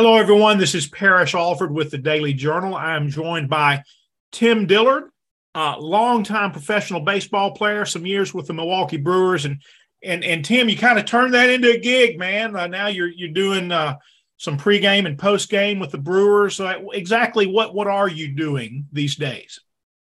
Hello, everyone. This is Parrish Alford with the Daily Journal. I am joined by Tim Dillard, uh, longtime professional baseball player, some years with the Milwaukee Brewers, and and and Tim, you kind of turned that into a gig, man. Uh, now you're you're doing uh, some pregame and postgame with the Brewers. Uh, exactly what what are you doing these days?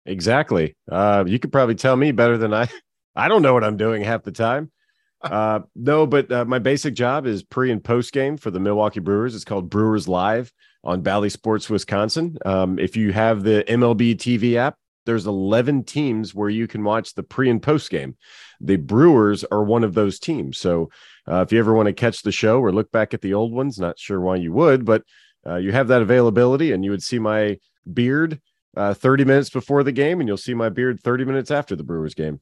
Exactly. Uh, you could probably tell me better than I. I don't know what I'm doing half the time. Uh, no, but uh, my basic job is pre and post game for the Milwaukee Brewers. It's called Brewers Live on Bally Sports Wisconsin. Um, if you have the MLB TV app, there's 11 teams where you can watch the pre and post game. The Brewers are one of those teams. So uh, if you ever want to catch the show or look back at the old ones, not sure why you would, but uh, you have that availability and you would see my beard uh, 30 minutes before the game and you'll see my beard 30 minutes after the Brewers game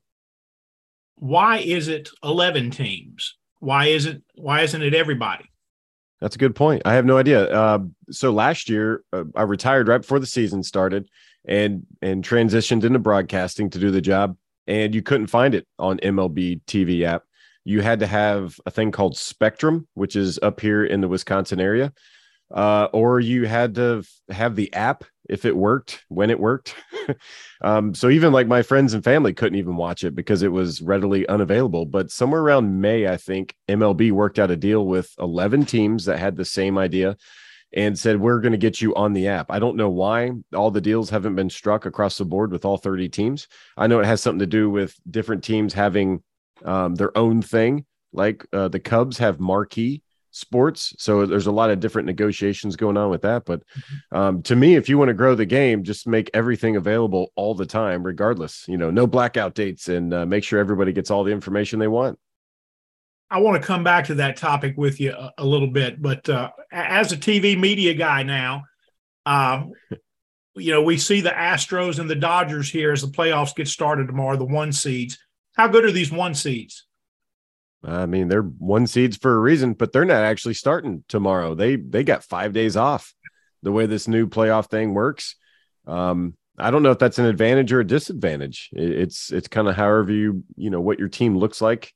why is it 11 teams? Why isn't why isn't it everybody? That's a good point. I have no idea. Uh, so last year, uh, I retired right before the season started, and and transitioned into broadcasting to do the job. And you couldn't find it on MLB TV app. You had to have a thing called Spectrum, which is up here in the Wisconsin area, uh, or you had to have the app if it worked when it worked. um, so even like my friends and family couldn't even watch it because it was readily unavailable. But somewhere around May, I think MLB worked out a deal with 11 teams that had the same idea and said, We're going to get you on the app. I don't know why all the deals haven't been struck across the board with all 30 teams. I know it has something to do with different teams having um, their own thing. Like uh, the Cubs have marquee sports. So there's a lot of different negotiations going on with that. But mm-hmm. um, to me, if you want to grow the game, just make everything available all the time, regardless. You know, no blackout dates, and uh, make sure everybody gets all the information they want. I want to come back to that topic with you a, a little bit, but uh, as a TV media guy now, uh, you know, we see the Astros and the Dodgers here as the playoffs get started tomorrow, the one seeds. How good are these one seeds? I mean, they're one seeds for a reason, but they're not actually starting tomorrow. They they got five days off. The way this new playoff thing works, um, I don't know if that's an advantage or a disadvantage. It's it's kind of however you you know what your team looks like,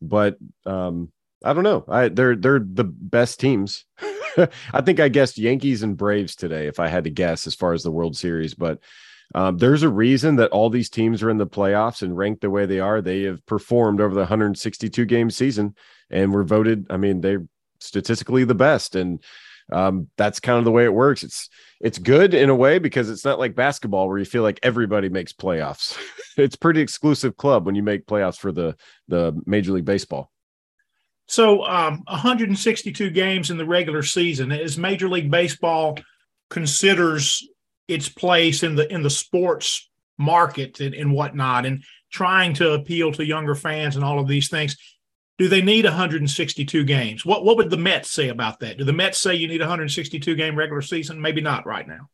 but um, I don't know. I they're they're the best teams. I think I guessed Yankees and Braves today if I had to guess as far as the World Series, but um, there's a reason that all these teams are in the playoffs and ranked the way they are. They have performed over the 162 game season and were voted. I mean, they're statistically the best, and um, that's kind of the way it works. It's it's good in a way because it's not like basketball where you feel like everybody makes playoffs. it's pretty exclusive club when you make playoffs for the the Major League Baseball. So, um, 162 games in the regular season as Major League Baseball considers its place in the in the sports market and, and whatnot, and trying to appeal to younger fans and all of these things. Do they need 162 games? What what would the Mets say about that? Do the Mets say you need 162 game regular season? Maybe not right now.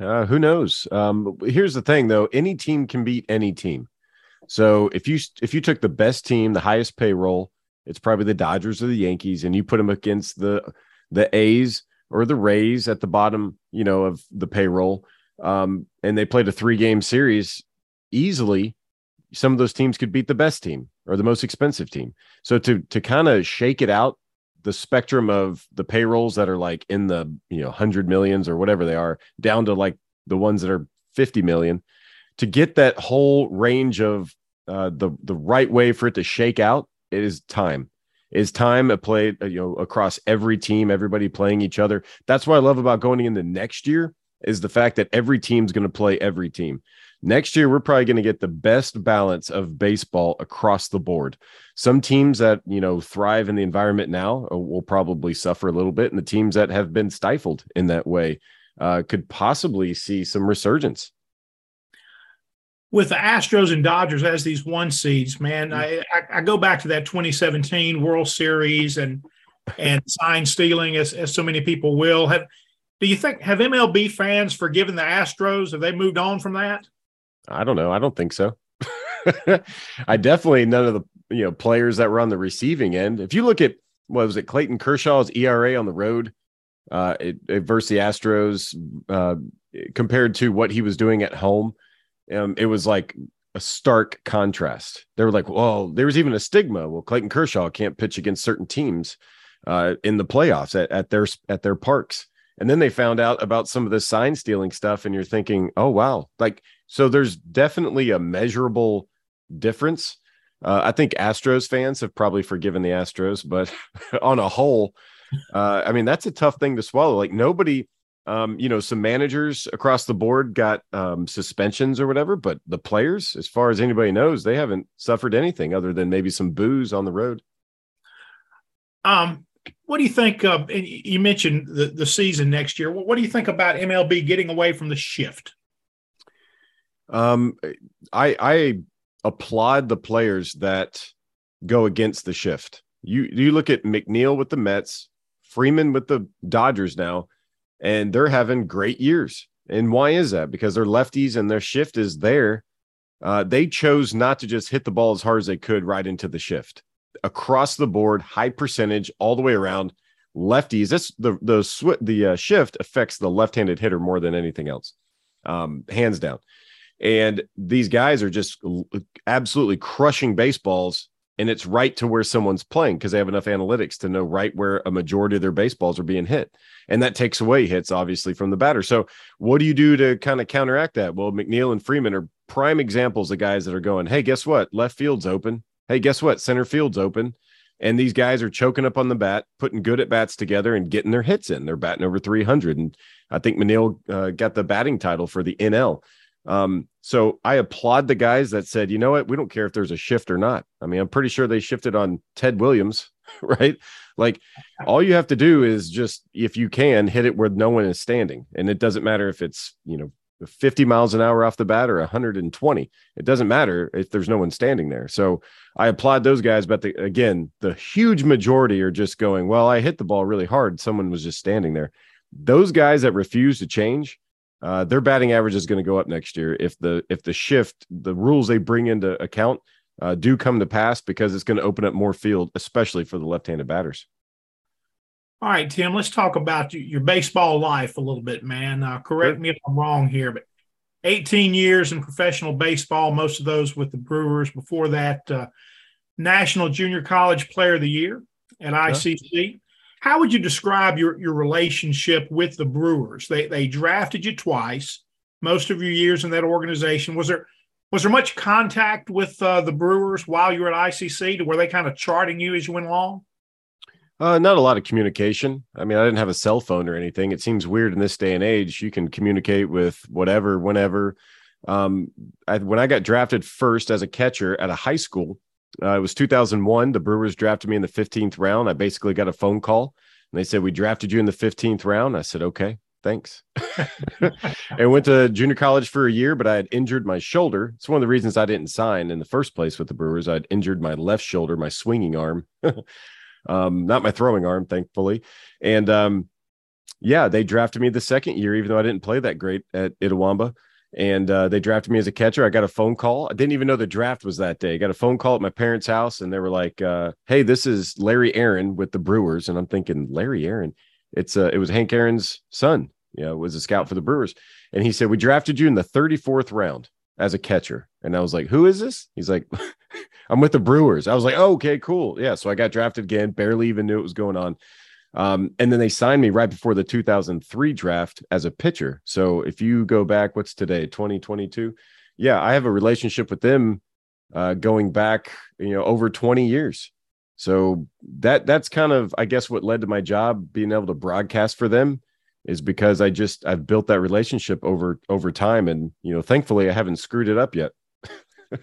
Uh, who knows? Um, here's the thing, though: any team can beat any team. So if you if you took the best team, the highest payroll, it's probably the Dodgers or the Yankees, and you put them against the the A's or the Rays at the bottom, you know, of the payroll, um, and they played a three game series easily, some of those teams could beat the best team or the most expensive team. So to to kind of shake it out, the spectrum of the payrolls that are like in the you know hundred millions or whatever they are, down to like the ones that are fifty million, to get that whole range of uh, the the right way for it to shake out it is time is time played play, you know across every team everybody playing each other? That's what i love about going into next year is the fact that every team's going to play every team. Next year we're probably going to get the best balance of baseball across the board. Some teams that you know thrive in the environment now uh, will probably suffer a little bit and the teams that have been stifled in that way uh, could possibly see some resurgence with the Astros and Dodgers as these one seeds, man. I, I, I go back to that 2017 World Series and and sign stealing, as, as so many people will. Have do you think have MLB fans forgiven the Astros? Have they moved on from that? I don't know. I don't think so. I definitely none of the you know players that were on the receiving end. If you look at what was it, Clayton Kershaw's ERA on the road uh, it, it versus the Astros uh, compared to what he was doing at home um, it was like a stark contrast. They were like, well, there was even a stigma. Well, Clayton Kershaw can't pitch against certain teams. uh, in the playoffs at, at their at their parks. And then they found out about some of the sign stealing stuff, and you're thinking, oh wow, like so. There's definitely a measurable difference. Uh, I think Astros fans have probably forgiven the Astros, but on a whole, uh, I mean that's a tough thing to swallow. Like nobody, um, you know, some managers across the board got um, suspensions or whatever, but the players, as far as anybody knows, they haven't suffered anything other than maybe some boos on the road. Um, what do you think? Uh, you mentioned the, the season next year. What, what do you think about MLB getting away from the shift? Um, I I applaud the players that go against the shift. You you look at McNeil with the Mets, Freeman with the Dodgers now, and they're having great years. And why is that? Because they're lefties and their shift is there. Uh, they chose not to just hit the ball as hard as they could right into the shift across the board, high percentage all the way around. Lefties. That's the the sw- the uh, shift affects the left-handed hitter more than anything else, um, hands down. And these guys are just absolutely crushing baseballs, and it's right to where someone's playing because they have enough analytics to know right where a majority of their baseballs are being hit, and that takes away hits obviously from the batter. So, what do you do to kind of counteract that? Well, McNeil and Freeman are prime examples of guys that are going, "Hey, guess what? Left field's open hey, guess what? Center field's open. And these guys are choking up on the bat, putting good at bats together and getting their hits in. They're batting over 300. And I think McNeil uh, got the batting title for the NL. Um, so I applaud the guys that said, you know what, we don't care if there's a shift or not. I mean, I'm pretty sure they shifted on Ted Williams, right? Like all you have to do is just, if you can, hit it where no one is standing. And it doesn't matter if it's, you know, 50 miles an hour off the bat or 120. It doesn't matter if there's no one standing there. So I applaud those guys. But the, again, the huge majority are just going, well, I hit the ball really hard. Someone was just standing there. Those guys that refuse to change, uh, their batting average is going to go up next year if the if the shift, the rules they bring into account uh, do come to pass because it's going to open up more field, especially for the left-handed batters. All right, Tim, let's talk about your baseball life a little bit, man. Uh, correct me if I'm wrong here, but 18 years in professional baseball, most of those with the Brewers. Before that, uh, National Junior College Player of the Year at ICC. How would you describe your, your relationship with the Brewers? They, they drafted you twice, most of your years in that organization. Was there was there much contact with uh, the Brewers while you were at ICC? To were they kind of charting you as you went along? Uh, not a lot of communication. I mean, I didn't have a cell phone or anything. It seems weird in this day and age. You can communicate with whatever, whenever. Um, I, when I got drafted first as a catcher at a high school, uh, it was 2001. The Brewers drafted me in the 15th round. I basically got a phone call and they said, We drafted you in the 15th round. I said, Okay, thanks. I went to junior college for a year, but I had injured my shoulder. It's one of the reasons I didn't sign in the first place with the Brewers. I'd injured my left shoulder, my swinging arm. um, not my throwing arm, thankfully. And um, yeah, they drafted me the second year, even though I didn't play that great at Itawamba. And uh, they drafted me as a catcher. I got a phone call. I didn't even know the draft was that day. I got a phone call at my parents' house, and they were like, uh, "Hey, this is Lary Aaron with the Brewers." And I'm thinking, Lary Aaron. It's uh, it was Hank Aaron's son. Yeah, was a scout for the Brewers, and he said we drafted you in the 34th round as a catcher. And I was like, who is this? He's like, I'm with the Brewers. I was like, oh, okay, cool. Yeah. So I got drafted again, barely even knew what was going on. Um, and then they signed me right before the 2003 draft as a pitcher. So if you go back, what's today, 2022? Yeah, I have a relationship with them uh, going back, you know, over 20 years. So that that's kind of, I guess, what led to my job being able to broadcast for them is because I just I've built that relationship over over time, and you know, thankfully, I haven't screwed it up yet.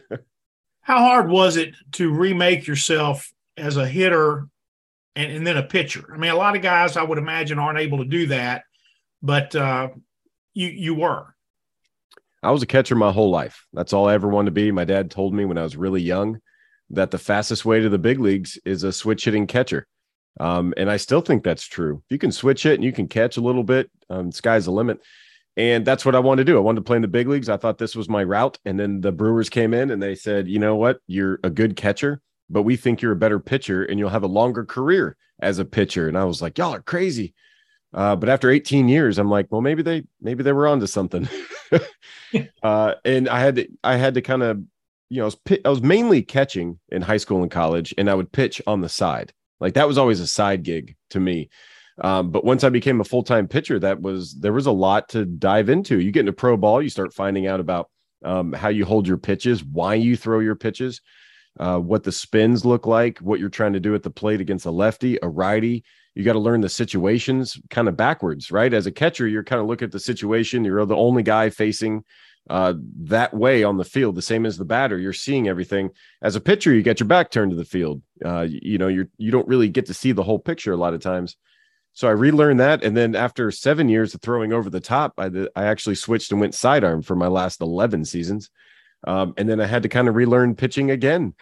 How hard was it to remake yourself as a hitter and, and, then a pitcher? I mean, a lot of guys I would imagine aren't able to do that, but uh, you you were. I was a catcher my whole life. That's all I ever wanted to be. My dad told me when I was really young that the fastest way to the big leagues is a switch hitting catcher. Um, and I still think that's true. If you can switch it and you can catch a little bit, um, sky's the limit. And that's what I wanted to do. I wanted to play in the big leagues. I thought this was my route. And then the Brewers came in and they said, you know what? You're a good catcher, but we think you're a better pitcher and you'll have a longer career as a pitcher. And I was like, y'all are crazy. Uh, but after 18 years, I'm like, well, maybe they maybe they were onto something. uh, and I had to I had to kind of, you know, I was, I was mainly catching in high school and college, and I would pitch on the side Like that was always a side gig to me. Um, but once I became a full time pitcher, that was there was a lot to dive into. You get into pro ball, you start finding out about um, how you hold your pitches, why you throw your pitches, uh, what the spins look like, what you're trying to do at the plate against a lefty, a righty. You got to learn the situations kind of backwards, right? As a catcher, you're kind of looking at the situation. You're the only guy facing uh, that way on the field, the same as the batter. You're seeing everything. As a pitcher, you get your back turned to the field. Uh, you, you know, you're you don't really get to see the whole picture a lot of times. So I relearned that, and then after seven years of throwing over the top, I I actually switched and went sidearm for my last eleven seasons. Um, and then I had to kind of relearn pitching again.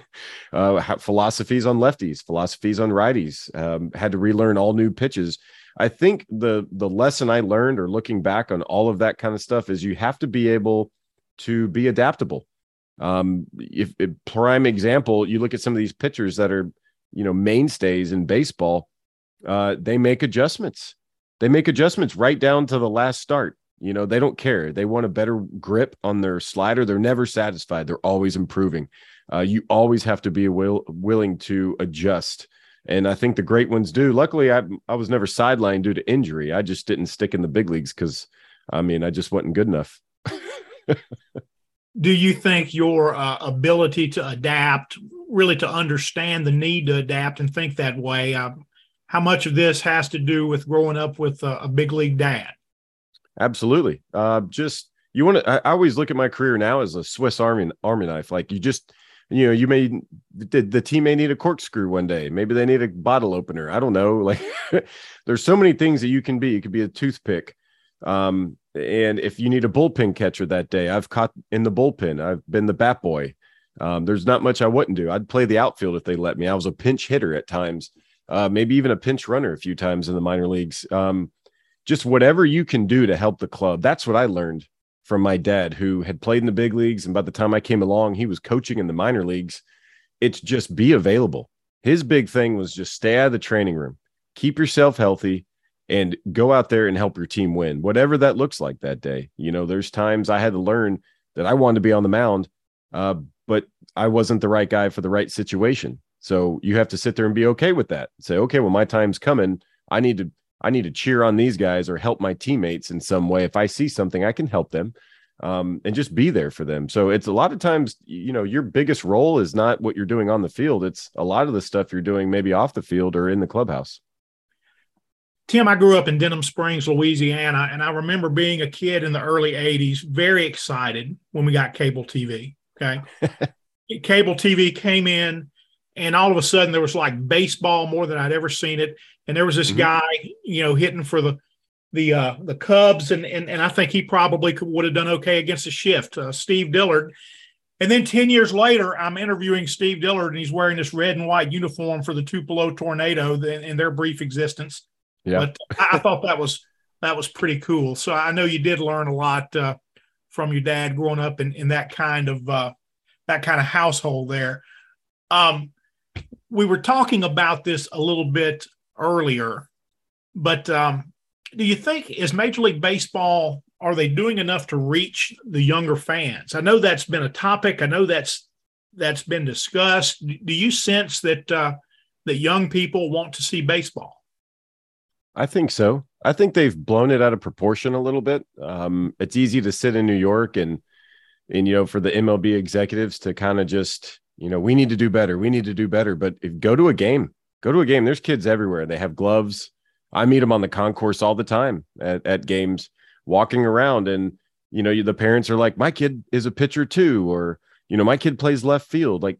uh, philosophies on lefties, philosophies on righties. Um, had to relearn all new pitches. I think the the lesson I learned, or looking back on all of that kind of stuff, is you have to be able to be adaptable. Um, if, if prime example, you look at some of these pitchers that are, you know, mainstays in baseball, uh, they make adjustments. They make adjustments right down to the last start. You know, they don't care. They want a better grip on their slider. They're never satisfied. They're always improving. Uh, you always have to be will, willing to adjust. And I think the great ones do. Luckily, I, I was never sidelined due to injury. I just didn't stick in the big leagues because, I mean, I just wasn't good enough. do you think your uh, ability to adapt, really to understand the need to adapt and think that way, uh, how much of this has to do with growing up with a, a big league dad? Absolutely. Uh, just you want to. I, I always look at my career now as a Swiss Army Army knife. Like you just, you know, you may the, the team may need a corkscrew one day. Maybe they need a bottle opener. I don't know. Like there's so many things that you can be. You could be a toothpick. Um, and if you need a bullpen catcher that day, I've caught in the bullpen. I've been the bat boy. Um, there's not much I wouldn't do. I'd play the outfield if they let me. I was a pinch hitter at times, uh, maybe even a pinch runner a few times in the minor leagues. Um, just whatever you can do to help the club. That's what I learned from my dad, who had played in the big leagues. And by the time I came along, he was coaching in the minor leagues. It's just be available. His big thing was just stay out of the training room, keep yourself healthy, and go out there and help your team win, whatever that looks like that day. You know, there's times I had to learn that I wanted to be on the mound, uh, but I wasn't the right guy for the right situation. So you have to sit there and be okay with that. Say, okay, well, my time's coming. I need to I need to cheer on these guys or help my teammates in some way. If I see something, I can help them um, and just be there for them. So it's a lot of times, you know, your biggest role is not what you're doing on the field. It's a lot of the stuff you're doing maybe off the field or in the clubhouse. Tim, I grew up in Denham Springs, Louisiana, and I remember being a kid in the early 80s, very excited when we got cable TV. Okay. cable TV came in, and all of a sudden there was like baseball more than I'd ever seen it and there was this mm-hmm. guy, you know, hitting for the the uh, the Cubs, and and and I think he probably could, would have done okay against the shift, uh, Steve Dillard. And then ten years later, I'm interviewing Steve Dillard, and he's wearing this red and white uniform for the Tupelo Tornado in their brief existence. Yeah, but I, thought that was that was pretty cool. So I know you did learn a lot uh, from your dad growing up in in that kind of uh, that kind of household there. Um, we were talking about this a little bit earlier. But um, do you think is Major League Baseball are they doing enough to reach the younger fans? I know that's been a topic. I know that's that's been discussed. Do you sense that uh, that young people want to see baseball? I think so. I think they've blown it out of proportion a little bit. Um, it's easy to sit in New York and and you know for the MLB executives to kind of just you know we need to do better. We need to do better. But if go to a game, go to a game. There's kids everywhere. They have gloves. I meet them on the concourse all the time at, at games, walking around, and you know, the parents are like, "My kid is a pitcher too," or you know, "My kid plays left field." Like,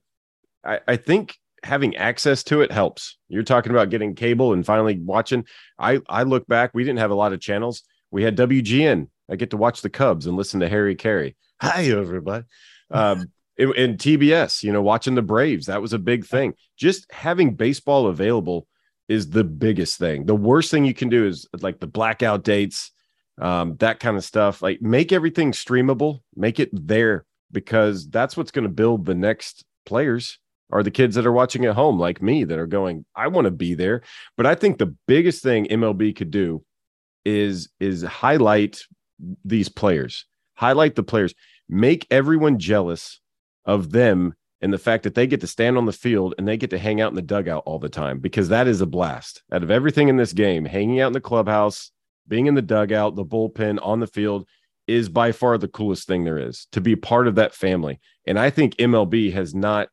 I, I think having access to it helps. You're talking about getting cable and finally watching. I I look back, we didn't have a lot of channels. We had WGN. I get to watch the Cubs and listen to Harry Caray. Hi, everybody. Um, in TBS, you know, watching the Braves, that was a big thing. Just having baseball available is the biggest thing. The worst thing you can do is like the blackout dates, um, that kind of stuff. Like make everything streamable, make it there because that's what's going to build the next players are the kids that are watching at home like me that are going, I want to be there. But I think the biggest thing MLB could do is is highlight these players, highlight the players, make everyone jealous of them and the fact that they get to stand on the field and they get to hang out in the dugout all the time because that is a blast. Out of everything in this game, hanging out in the clubhouse, being in the dugout, the bullpen, on the field is by far the coolest thing there is to be part of that family. And I think MLB has not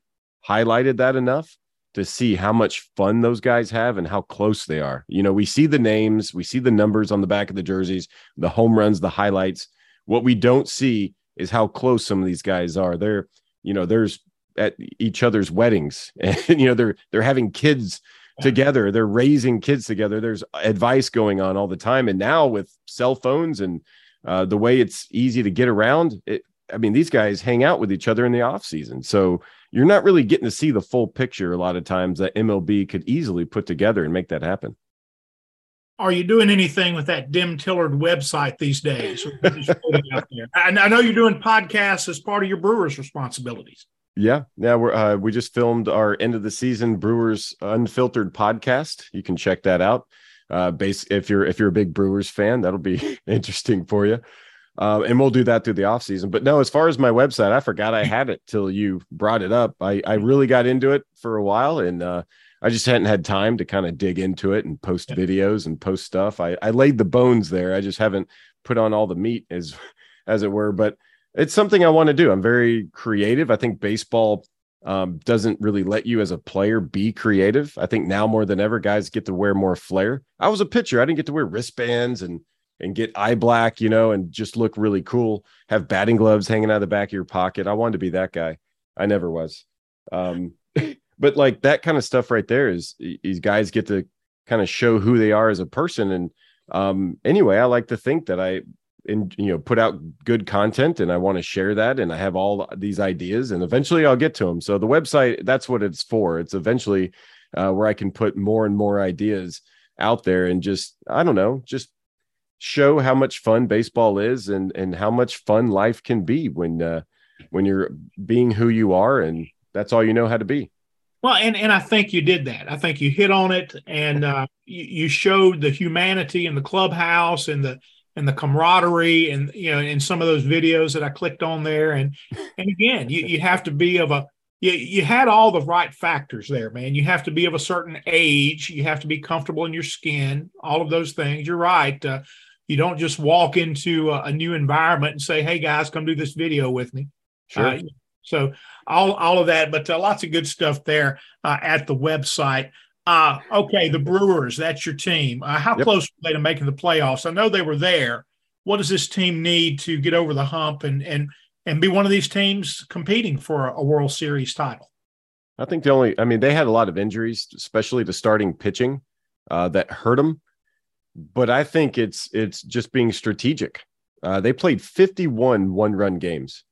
highlighted that enough to see how much fun those guys have and how close they are. You know, we see the names, we see the numbers on the back of the jerseys, the home runs, the highlights. What we don't see is how close some of these guys are. They're, you know, there's at each other's weddings and you know they're they're having kids together they're raising kids together there's advice going on all the time and now with cell phones and uh, the way it's easy to get around it, i mean these guys hang out with each other in the off season so you're not really getting to see the full picture a lot of times that mlb could easily put together and make that happen are you doing anything with that Tim Dillard website these days? I know you're doing podcasts as part of your Brewers responsibilities. Yeah, yeah, we're uh, we just filmed our end of the season Brewers unfiltered podcast. You can check that out. Uh, base if you're if you're a big Brewers fan, that'll be interesting for you. Uh, and we'll do that through the off season. But no, as far as my website, I forgot I had it till you brought it up. I I really got into it for a while, and uh, I just hadn't had time to kind of dig into it and post videos and post stuff. I I laid the bones there. I just haven't put on all the meat as as it were. But it's something I want to do. I'm very creative. I think baseball um, doesn't really let you as a player be creative. I think now more than ever, guys get to wear more flair. I was a pitcher. I didn't get to wear wristbands and and get eye black, you know, and just look really cool. Have batting gloves hanging out of the back of your pocket. I wanted to be that guy. I never was. Um, but like that kind of stuff right there is these guys get to kind of show who they are as a person. And um, anyway, I like to think that I and you know put out good content and i want to share that and i have all these ideas and eventually i'll get to them so the website that's what it's for. It's eventually uh, where i can put more and more ideas out there and just i don't know just show how much fun baseball is and and how much fun life can be when uh, when you're being who you are and that's all you know how to be well, and and I think you did that. I think you hit on it, and uh, you, you showed the humanity in the clubhouse and the and the camaraderie and you know in some of those videos that I clicked on there. And and again you, you have to be of a you, you had all the right factors there man. You have to be of a certain age. You have to be comfortable in your skin all of those things. You're right uh, you don't just walk into a, a, new environment and say hey guys come do this video with me. Sure. Uh, so all all of that but uh, lots of good stuff there uh, at the website uh, okay, the Brewers, that's your team. Uh, how yep. close were they to making the playoffs? I know they were there. What does this team need to get over the hump and and and be one of these teams competing for a World Series title? I think the only, I mean, they had a lot of injuries, especially to starting pitching, uh, that hurt them. But I think it's it's just being strategic. Uh, they played 51 one run games,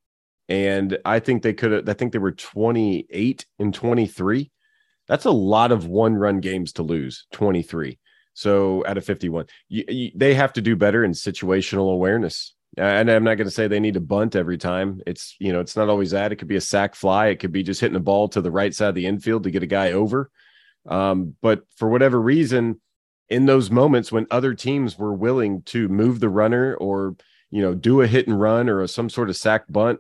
and I think they could have. I think they were 28 and 23 that's a lot of one run games to lose 23 so out of 51 you, you, they have to do better in situational awareness. And i'm not going to say they need to bunt every time. It's you know it's not always that. It could be a sac fly. It could be just hitting a ball to the right side of the infield to get a guy over. Um, but for whatever reason in those moments when other teams were willing to move the runner or you know do a hit and run or a, some sort of sac bunt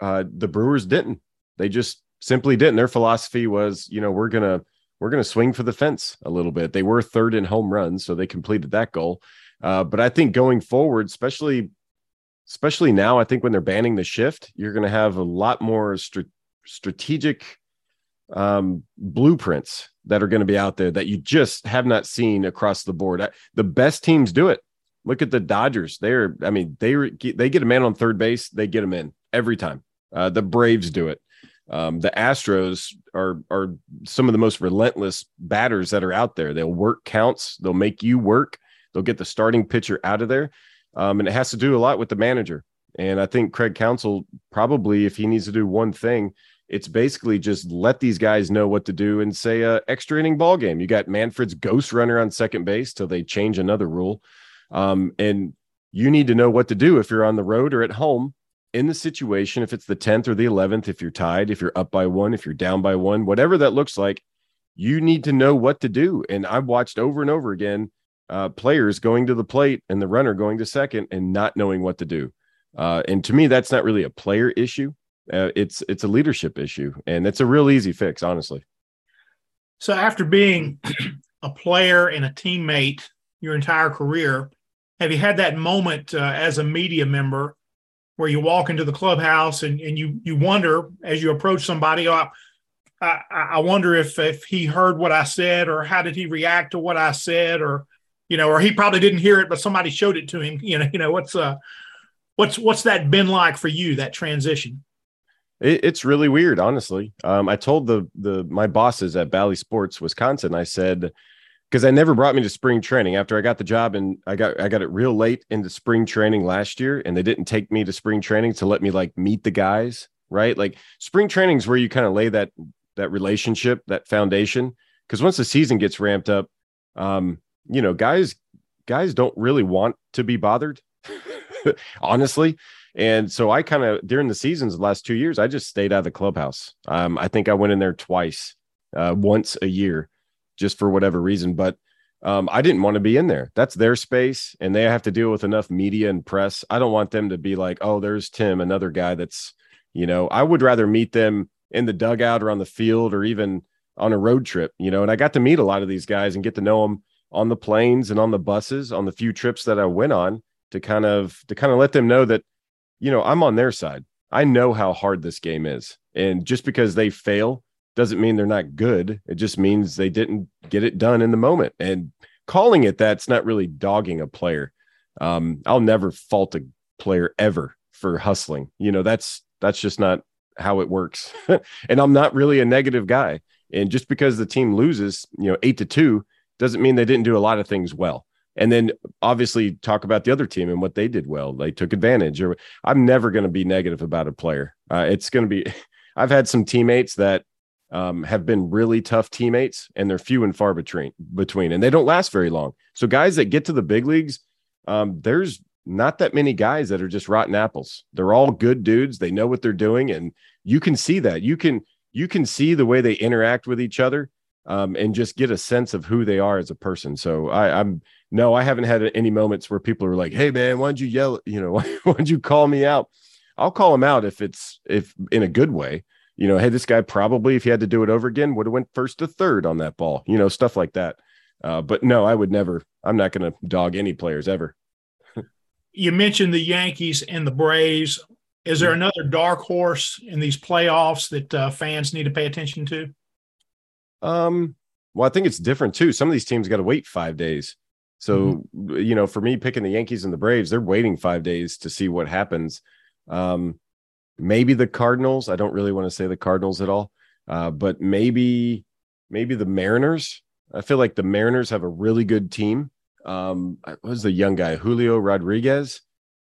uh, the brewers didn't they just simply didn't. Their philosophy was, you know, we're gonna we're gonna swing for the fence a little bit. They were third in home runs, so they completed that goal. Uh, but I think going forward, especially especially now, I think when they're banning the shift, you're going to have a lot more strategic um, blueprints that are going to be out there that you just have not seen across the board. The best teams do it. Look at the Dodgers. They're, I mean, they they get a man on third base, they get him in every time. Uh, the Braves do it. Um, the Astros are are some of the most relentless batters that are out there. They'll work counts. They'll make you work. They'll get the starting pitcher out of there, um, and it has to do a lot with the manager. And I think Craig Counsell probably, if he needs to do one thing, it's basically just let these guys know what to do and say a extra inning ball game. You got Manfred's ghost runner on second base till they change another rule, um, and you need to know what to do if you're on the road or at home in the situation, if it's the 10th or the 11th, if you're tied, if you're up by one, if you're down by one, whatever that looks like, you need to know what to do. And I've watched over and over again uh, players going to the plate and the runner going to second and not knowing what to do. Uh, and to me, that's not really a player issue. uh, it's it's a leadership issue, and it's a real easy fix, honestly. So after being a player and a teammate your entire career, have you had that moment uh, as a media member where you walk into the clubhouse and, and you you wonder as you approach somebody, oh, I, I wonder if if he heard what I said or how did he react to what I said or you know or he probably didn't hear it but somebody showed it to him. You know you know what's uh what's what's that been like for you that transition? It, it's really weird honestly. Um, I told the the my bosses at Bally Sports Wisconsin I said because I never brought me to spring training. After I got the job and I got I got it real late into spring training last year and they didn't take me to spring training to let me like meet the guys right? Like spring training is where you kind of lay that that relationship that foundation. Because once the season gets ramped up um you know guys guys don't really want to be bothered honestly. And so I kind of during the seasons the last two years I just stayed out of the clubhouse. Um I think I went in there twice uh once a year just for whatever reason. But um, I didn't want to be in there. That's their space, and they have to deal with enough media and press. I don't want them to be like, oh, there's Tim, another guy that's, you know, I would rather meet them in the dugout or on the field or even on a road trip, you know. And I got to meet a lot of these guys and get to know them on the planes and on the buses on the few trips that I went on to kind of to kind of let them know that, you know, I'm on their side. I know how hard this game is, and just because they fail doesn't mean they're not good. It just means they didn't get it done in the moment. And calling it that's not really dogging a player. Um, I'll never fault a player ever for hustling. You know, that's that's just not how it works. and I'm not really a negative guy. And just because the team loses, you know, eight to two doesn't mean they didn't do a lot of things well. And then obviously talk about the other team and what they did well. They took advantage. Or I'm never going to be negative about a player. Uh, it's going to be. I've had some teammates that um, have been really tough teammates, and they're few and far between. Between, and they don't last very long. So guys that get to the big leagues, um, there's not that many guys that are just rotten apples. They're all good dudes. They know what they're doing, and you can see that. You can you can see the way they interact with each other, um, and just get a sense of who they are as a person. So I, I'm no, I haven't had any moments where people are like, "Hey, man, why'd you yell? You know, why, why'd you call me out?" I'll call them out if it's if in a good way you know, hey, this guy probably, if he had to do it over again, would have went first to third on that ball, you know, stuff like that. Uh, but no, I would never. I'm not going to dog any players ever. you mentioned the Yankees and the Braves. Is there another dark horse in these playoffs that uh, fans need to pay attention to? Um, well, I think it's different too. Some of these teams got to wait five days. So, mm-hmm. you know, for me picking the Yankees and the Braves, they're waiting five days to see what happens. Um, maybe the Cardinals. I don't really want to say the Cardinals at all, uh, but maybe maybe the Mariners. I feel like the Mariners have a really good team. Um, was the young guy Julio Rodriguez?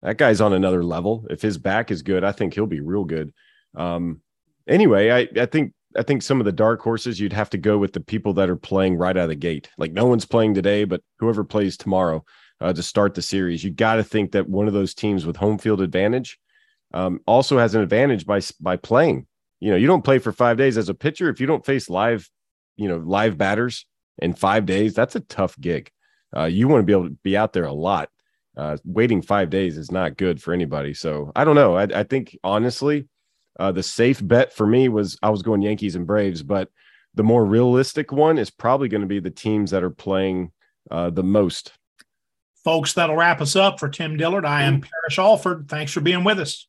That guy's on another level. If his back is good, I think he'll be real good. Um, anyway, I, I think I think some of the dark horses you'd have to go with the people that are playing right out of the gate. Like no one's playing today, but whoever plays tomorrow uh, to start the series, you got to think that one of those teams with home field advantage um, also has an advantage by by playing. You know, you don't play for five days as a pitcher if you don't face live, you know, live batters in five days. That's a tough gig. Uh, you want to be able to be out there a lot. Uh, waiting five days is not good for anybody. So I don't know. I, I think honestly, uh, the safe bet for me was I was going Yankees and Braves, but the more realistic one is probably going to be the teams that are playing uh, the most. Folks, that'll wrap us up for Tim Dillard. I am Parrish Alford. Thanks for being with us.